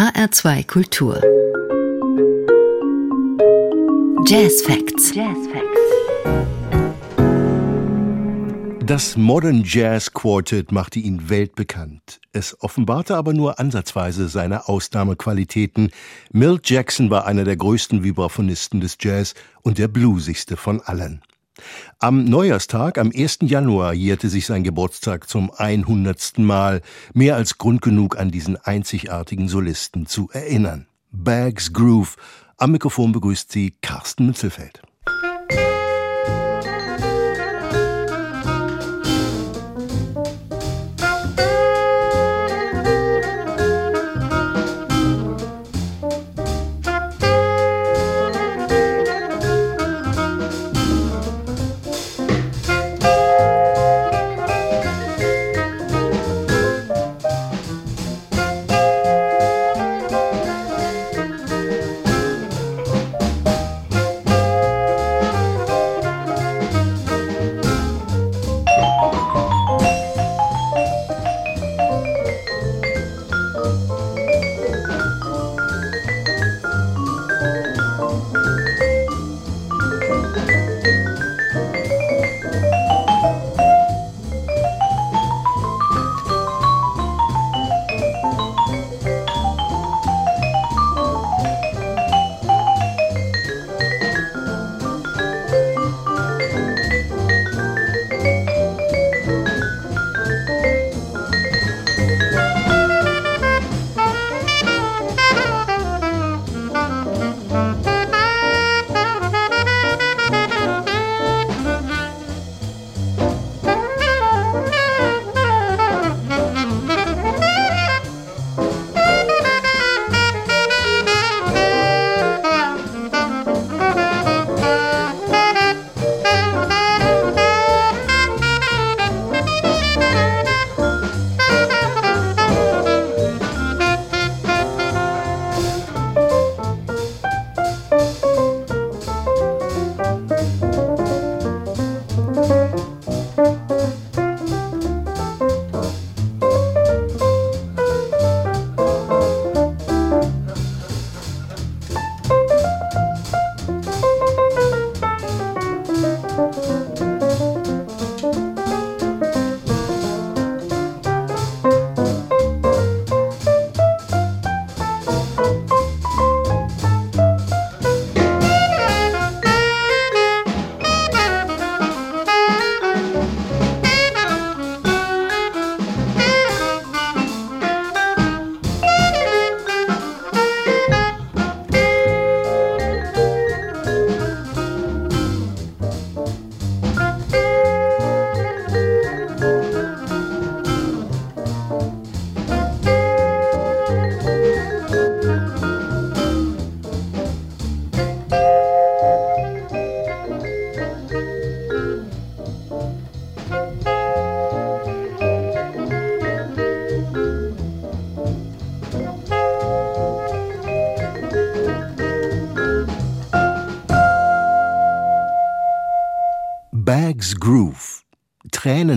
HR2 Kultur. Jazz Facts. Jazz Facts. Das Modern Jazz Quartet machte ihn weltbekannt. Es offenbarte aber nur ansatzweise seine Ausnahmequalitäten. Milt Jackson war einer der größten Vibraphonisten des Jazz und der bluesigste von allen. Am Neujahrstag, am 1. Januar, jährte sich sein Geburtstag zum 100. Mal, mehr als Grund genug an diesen einzigartigen Solisten zu erinnern. Bags Groove. Am Mikrofon begrüßt sie Carsten Mützelfeld.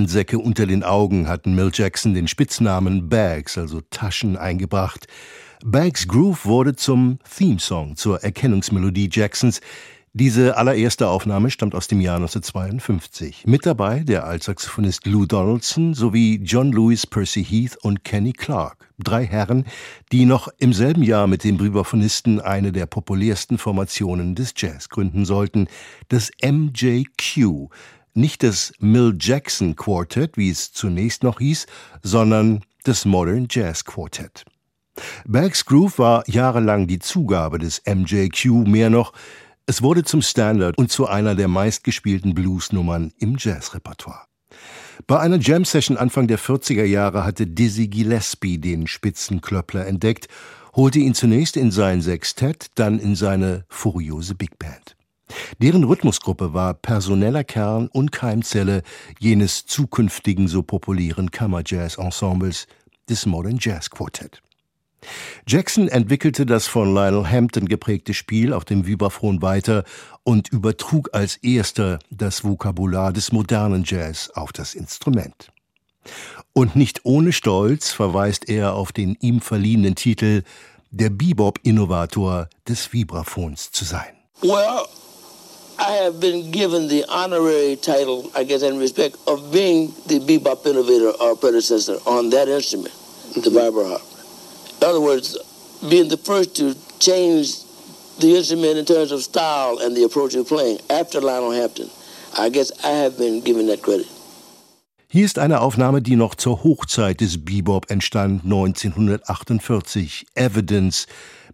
Tränensäcke unter den Augen hatten Mill Jackson den Spitznamen Bags, also Taschen, eingebracht. Bags Groove wurde zum Theme-Song, zur Erkennungsmelodie Jacksons. Diese allererste Aufnahme stammt aus dem Jahr 1952. Mit dabei der Altsaxophonist Lou Donaldson sowie John Lewis, Percy Heath und Kenny Clark. Drei Herren, die noch im selben Jahr mit dem Vibraphonisten eine der populärsten Formationen des Jazz gründen sollten, das MJQ. Nicht das Mill Jackson Quartet, wie es zunächst noch hieß, sondern das Modern Jazz Quartet. Bags Groove war jahrelang die Zugabe des MJQ, mehr noch, es wurde zum Standard und zu einer der meistgespielten Bluesnummern im Jazzrepertoire. Bei einer Jam-Session Anfang der 40er Jahre hatte Dizzy Gillespie den Spitzenklöppler entdeckt, holte ihn zunächst in sein Sextett, dann in seine furiose Big Band. Deren Rhythmusgruppe war personeller Kern und Keimzelle jenes zukünftigen so populären Kammerjazz-Ensembles des Modern Jazz Quartet. Jackson entwickelte das von Lionel Hampton geprägte Spiel auf dem Vibraphon weiter und übertrug als erster das Vokabular des modernen Jazz auf das Instrument. Und nicht ohne Stolz verweist er auf den ihm verliehenen Titel der Bebop-Innovator des Vibraphons zu sein. Well, I have been given the honorary title, I guess, in respect of being the bebop innovator or predecessor on that instrument, the mm-hmm. vibraharp. In other words, being the first to change the instrument in terms of style and the approach of playing after Lionel Hampton. I guess I have been given that credit. Hier ist eine Aufnahme, die noch zur Hochzeit des Bebop entstand, 1948. Evidence.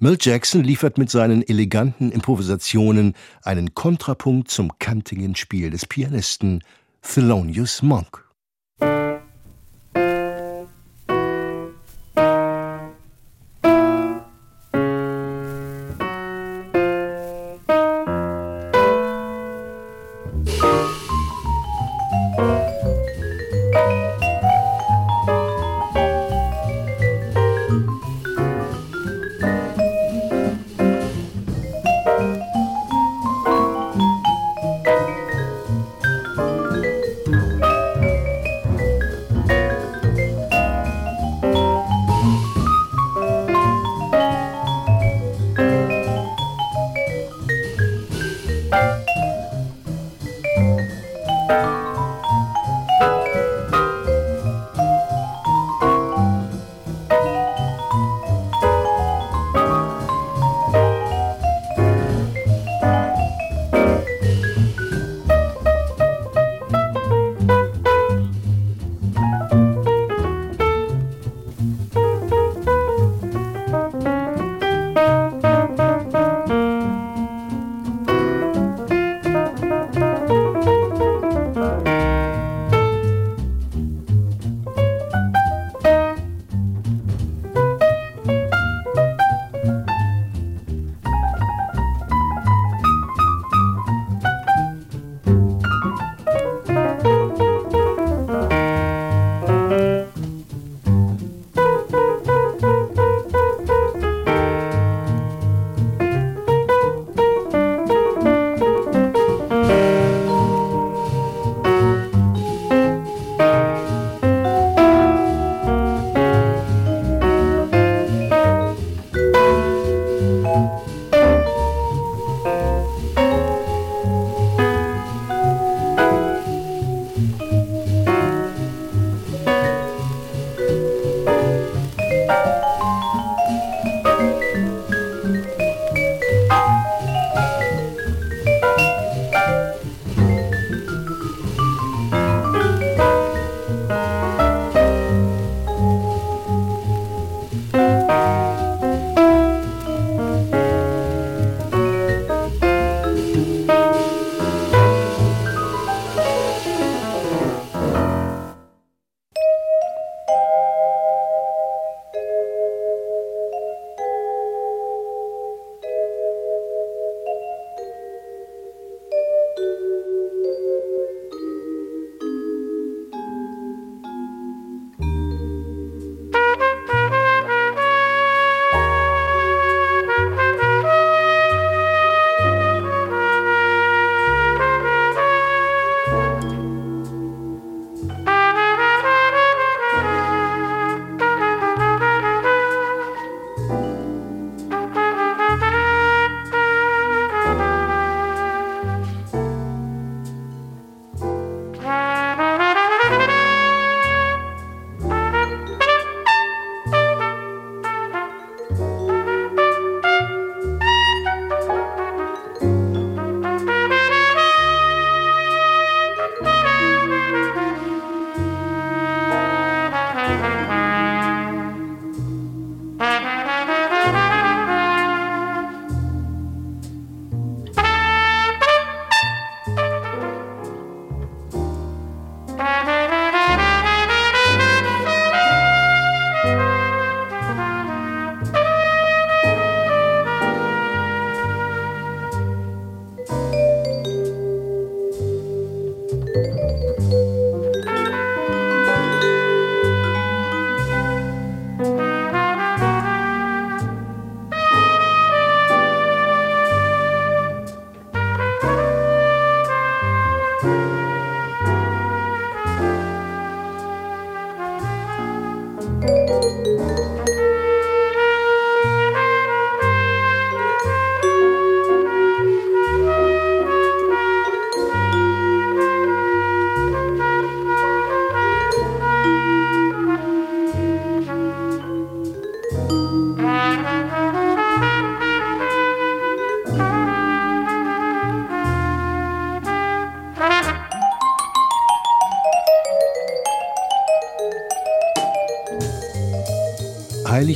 Mill Jackson liefert mit seinen eleganten Improvisationen einen Kontrapunkt zum kantigen Spiel des Pianisten Thelonious Monk.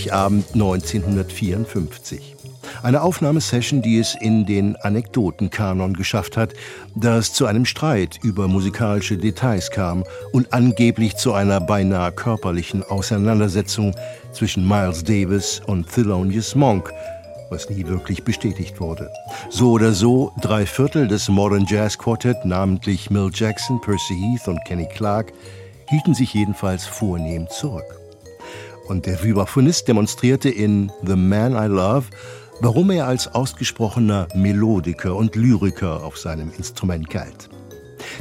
Heiligabend 1954. Eine Aufnahmesession, die es in den Anekdotenkanon geschafft hat, da es zu einem Streit über musikalische Details kam und angeblich zu einer beinahe körperlichen Auseinandersetzung zwischen Miles Davis und Thelonious Monk, was nie wirklich bestätigt wurde. So oder so, drei Viertel des Modern Jazz Quartet, namentlich Mill Jackson, Percy Heath und Kenny Clark, hielten sich jedenfalls vornehm zurück. Und der Vibraphonist demonstrierte in The Man I Love warum er als ausgesprochener Melodiker und Lyriker auf seinem Instrument galt.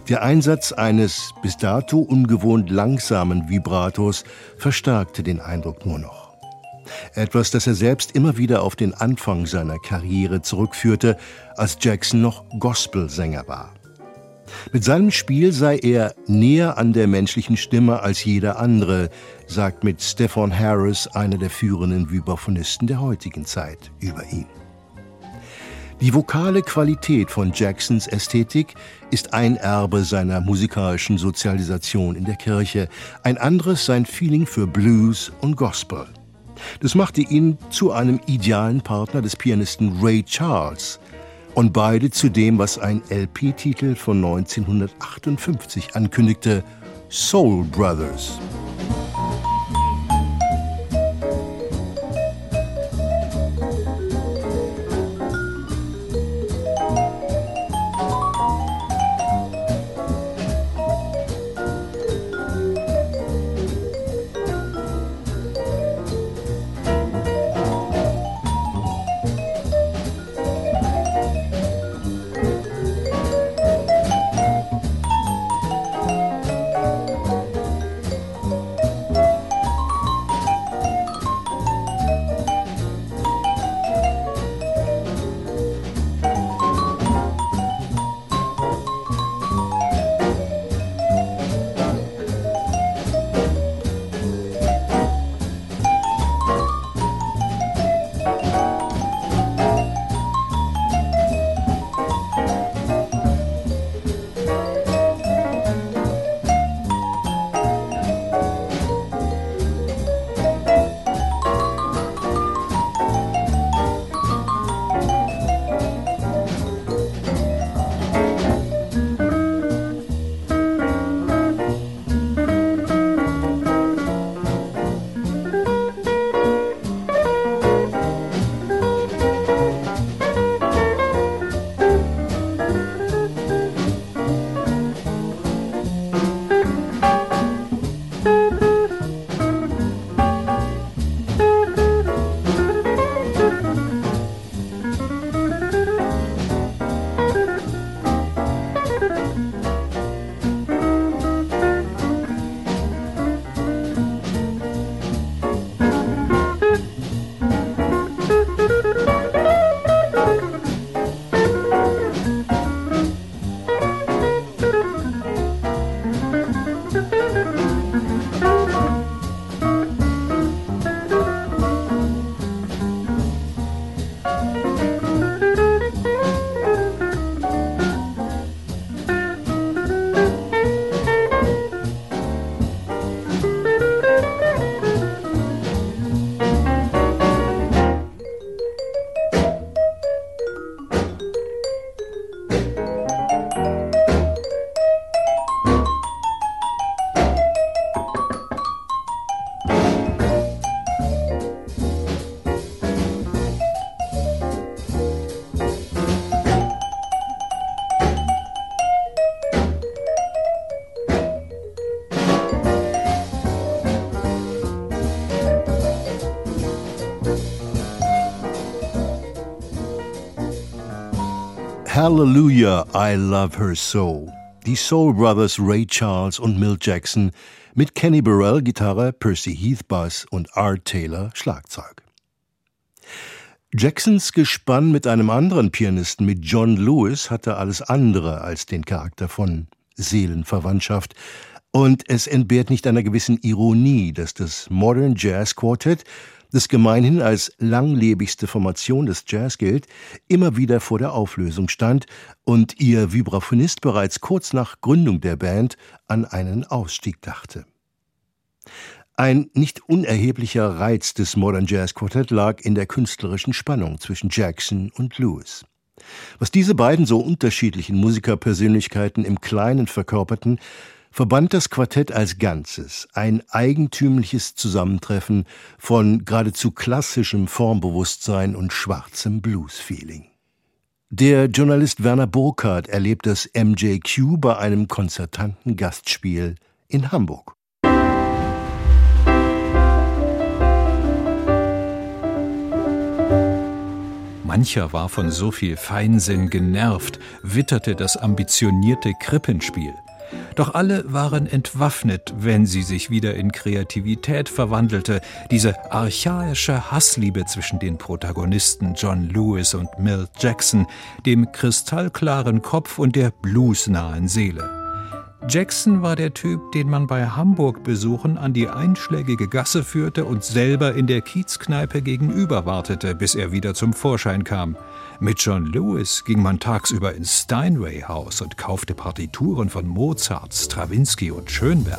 Der Einsatz eines bis dato ungewohnt langsamen Vibratos verstärkte den Eindruck nur noch. Etwas, das er selbst immer wieder auf den Anfang seiner Karriere zurückführte, als Jackson noch Gospelsänger war. Mit seinem Spiel sei er näher an der menschlichen Stimme als jeder andere, sagt mit Stefan Harris einer der führenden Vibraphonisten der heutigen Zeit über ihn. Die vokale Qualität von Jacksons Ästhetik ist ein Erbe seiner musikalischen Sozialisation in der Kirche, ein anderes sein Feeling für Blues und Gospel. Das machte ihn zu einem idealen Partner des Pianisten Ray Charles, und beide zu dem, was ein LP-Titel von 1958 ankündigte, Soul Brothers. Hallelujah, I Love Her So. Die Soul Brothers Ray Charles und Mill Jackson mit Kenny Burrell Gitarre, Percy Heath Bass und Art Taylor Schlagzeug. Jacksons Gespann mit einem anderen Pianisten, mit John Lewis, hatte alles andere als den Charakter von Seelenverwandtschaft, und es entbehrt nicht einer gewissen Ironie, dass das Modern Jazz Quartet das gemeinhin als langlebigste Formation des Jazz gilt, immer wieder vor der Auflösung stand und ihr Vibraphonist bereits kurz nach Gründung der Band an einen Ausstieg dachte. Ein nicht unerheblicher Reiz des Modern Jazz Quartett lag in der künstlerischen Spannung zwischen Jackson und Lewis. Was diese beiden so unterschiedlichen Musikerpersönlichkeiten im Kleinen verkörperten, verband das Quartett als Ganzes, ein eigentümliches Zusammentreffen von geradezu klassischem Formbewusstsein und schwarzem Blues-Feeling. Der Journalist Werner Burkhardt erlebt das MJQ bei einem konzertanten Gastspiel in Hamburg. Mancher war von so viel Feinsinn genervt, witterte das ambitionierte Krippenspiel. Doch alle waren entwaffnet, wenn sie sich wieder in Kreativität verwandelte, diese archaische Hassliebe zwischen den Protagonisten John Lewis und Milt Jackson, dem kristallklaren Kopf und der bluesnahen Seele. Jackson war der Typ, den man bei Hamburg-Besuchen an die einschlägige Gasse führte und selber in der Kiezkneipe gegenüber wartete, bis er wieder zum Vorschein kam. Mit John Lewis ging man tagsüber ins Steinway-Haus und kaufte Partituren von Mozart, Stravinsky und Schönberg.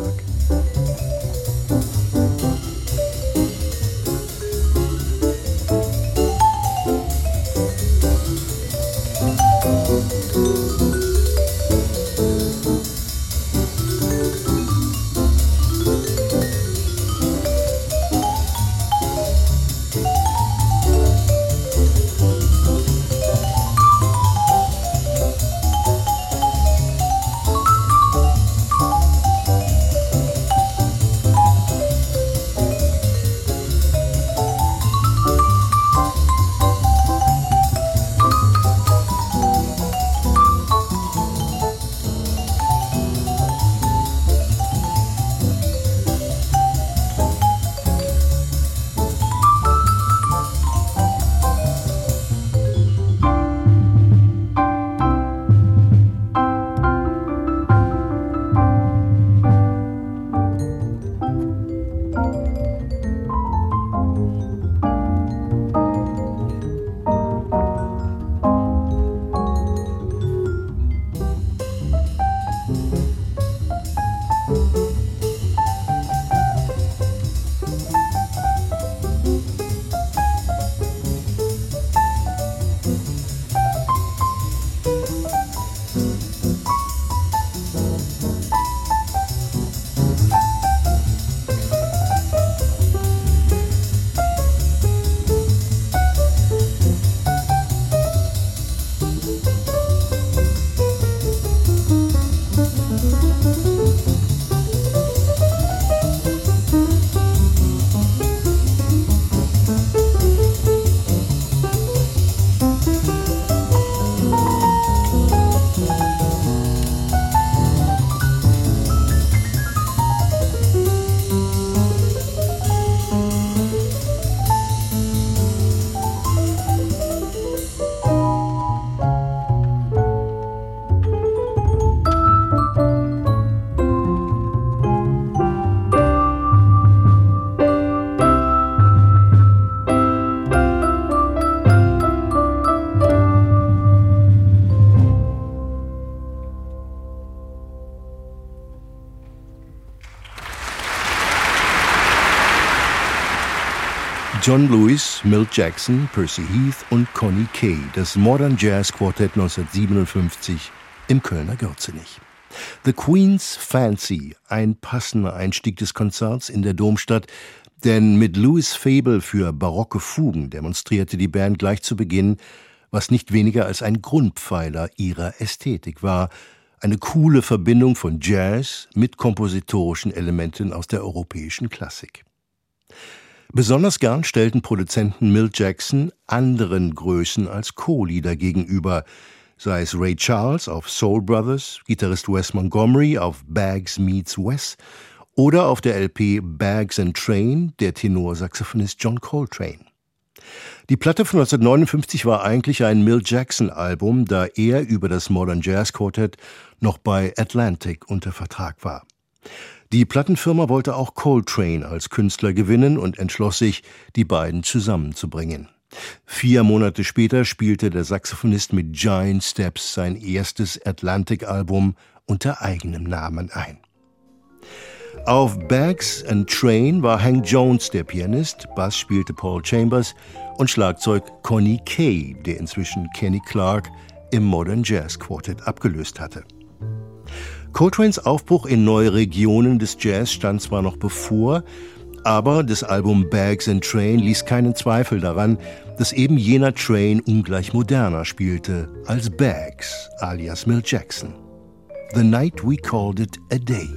John Lewis, Milt Jackson, Percy Heath und Connie Kay, das Modern Jazz Quartett 1957 im Kölner Gürzenich. The Queen's Fancy, ein passender Einstieg des Konzerts in der Domstadt, denn mit Lewis Fable für barocke Fugen demonstrierte die Band gleich zu Beginn, was nicht weniger als ein Grundpfeiler ihrer Ästhetik war, eine coole Verbindung von Jazz mit kompositorischen Elementen aus der europäischen Klassik. Besonders gern stellten Produzenten Milt Jackson anderen Größen als Co-Leader gegenüber, sei es Ray Charles auf Soul Brothers, Gitarrist Wes Montgomery auf Bags Meets Wes oder auf der LP Bags and Train der Tenorsaxophonist John Coltrane. Die Platte von 1959 war eigentlich ein Milt Jackson Album, da er über das Modern Jazz Quartet noch bei Atlantic unter Vertrag war. Die Plattenfirma wollte auch Coltrane als Künstler gewinnen und entschloss sich, die beiden zusammenzubringen. Vier Monate später spielte der Saxophonist mit Giant Steps sein erstes Atlantic-Album unter eigenem Namen ein. Auf Bags and Train war Hank Jones der Pianist, Bass spielte Paul Chambers und Schlagzeug Connie Kay, der inzwischen Kenny Clark im Modern Jazz Quartet abgelöst hatte. Coltranes Aufbruch in neue Regionen des Jazz stand zwar noch bevor, aber das Album Bags and Train ließ keinen Zweifel daran, dass eben jener Train ungleich moderner spielte als Bags alias Mill Jackson. The night we called it a day.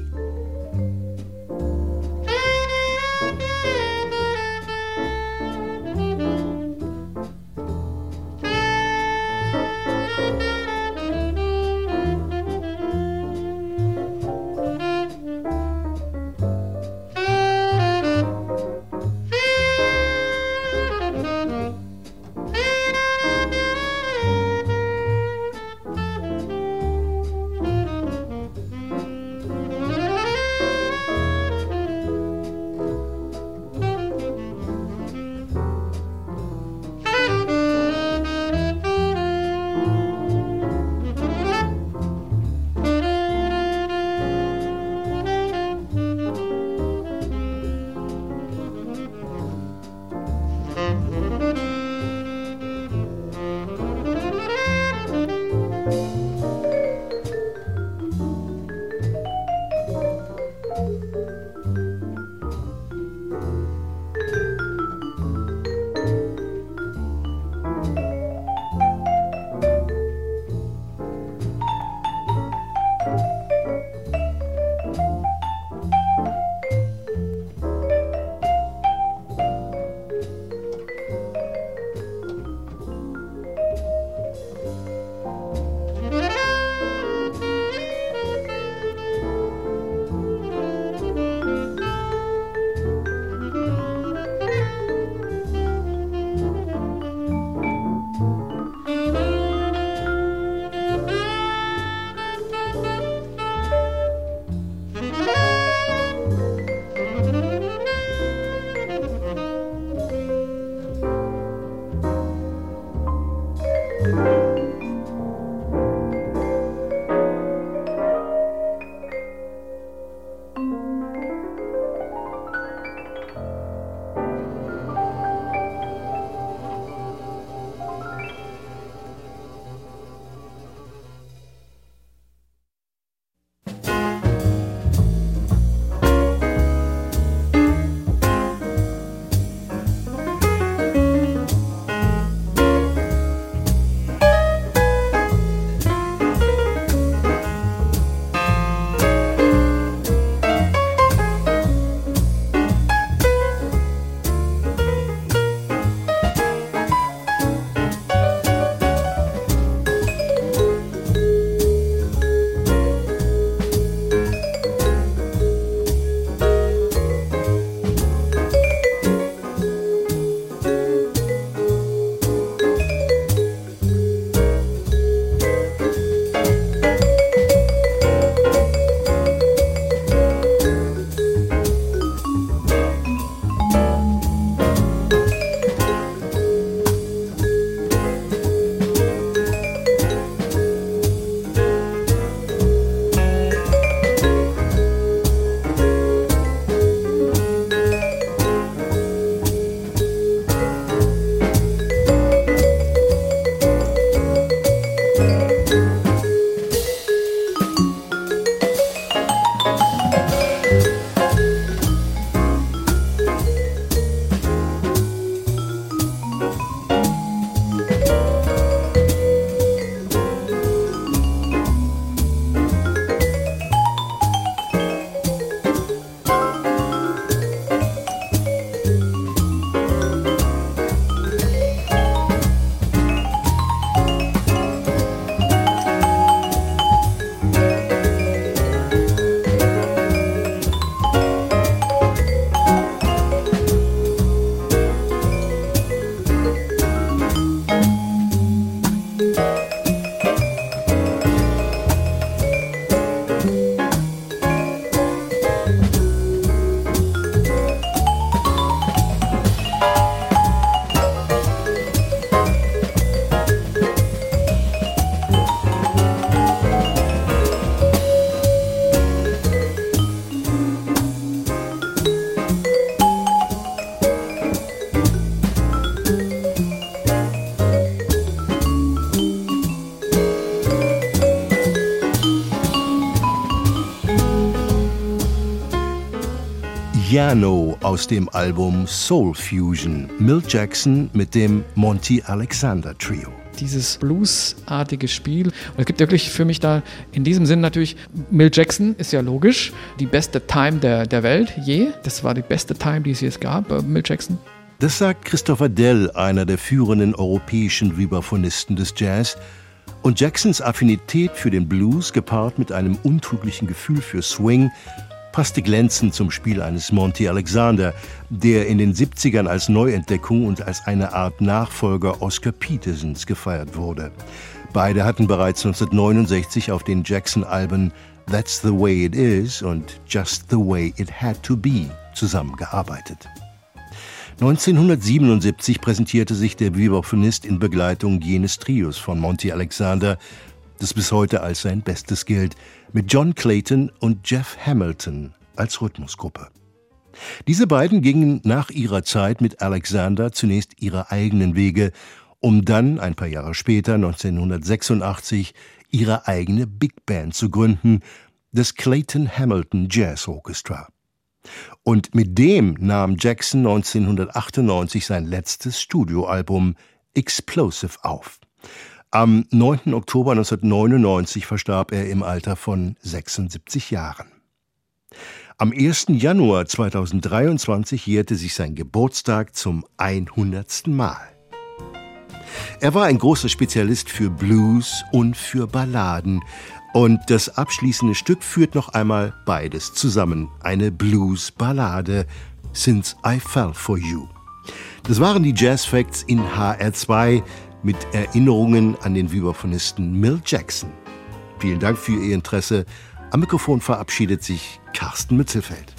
Piano aus dem Album Soul Fusion. Milt Jackson mit dem Monty Alexander Trio dieses bluesartige Spiel. Und es gibt wirklich für mich da in diesem Sinn natürlich, Milt Jackson ist ja logisch, die beste Time der, der Welt je. Das war die beste Time, die es jetzt gab, äh, Milt Jackson. Das sagt Christopher Dell, einer der führenden europäischen Vibraphonisten des Jazz. Und Jacksons Affinität für den Blues, gepaart mit einem untrüglichen Gefühl für Swing, passte glänzend zum Spiel eines Monty Alexander, der in den 70ern als Neuentdeckung und als eine Art Nachfolger Oscar Petersons gefeiert wurde. Beide hatten bereits 1969 auf den Jackson-Alben That's the Way It Is und Just the Way It Had to Be zusammengearbeitet. 1977 präsentierte sich der Vibraphonist in Begleitung jenes Trios von Monty Alexander, das bis heute als sein Bestes gilt, mit John Clayton und Jeff Hamilton als Rhythmusgruppe. Diese beiden gingen nach ihrer Zeit mit Alexander zunächst ihre eigenen Wege, um dann ein paar Jahre später, 1986, ihre eigene Big Band zu gründen, das Clayton Hamilton Jazz Orchestra. Und mit dem nahm Jackson 1998 sein letztes Studioalbum Explosive auf. Am 9. Oktober 1999 verstarb er im Alter von 76 Jahren. Am 1. Januar 2023 jährte sich sein Geburtstag zum 100. Mal. Er war ein großer Spezialist für Blues und für Balladen. Und das abschließende Stück führt noch einmal beides zusammen. Eine Blues-Ballade, Since I Fell for You. Das waren die Jazz Facts in HR2 mit Erinnerungen an den Vibraphonisten Milt Jackson. Vielen Dank für Ihr Interesse. Am Mikrofon verabschiedet sich Carsten Mützelfeld.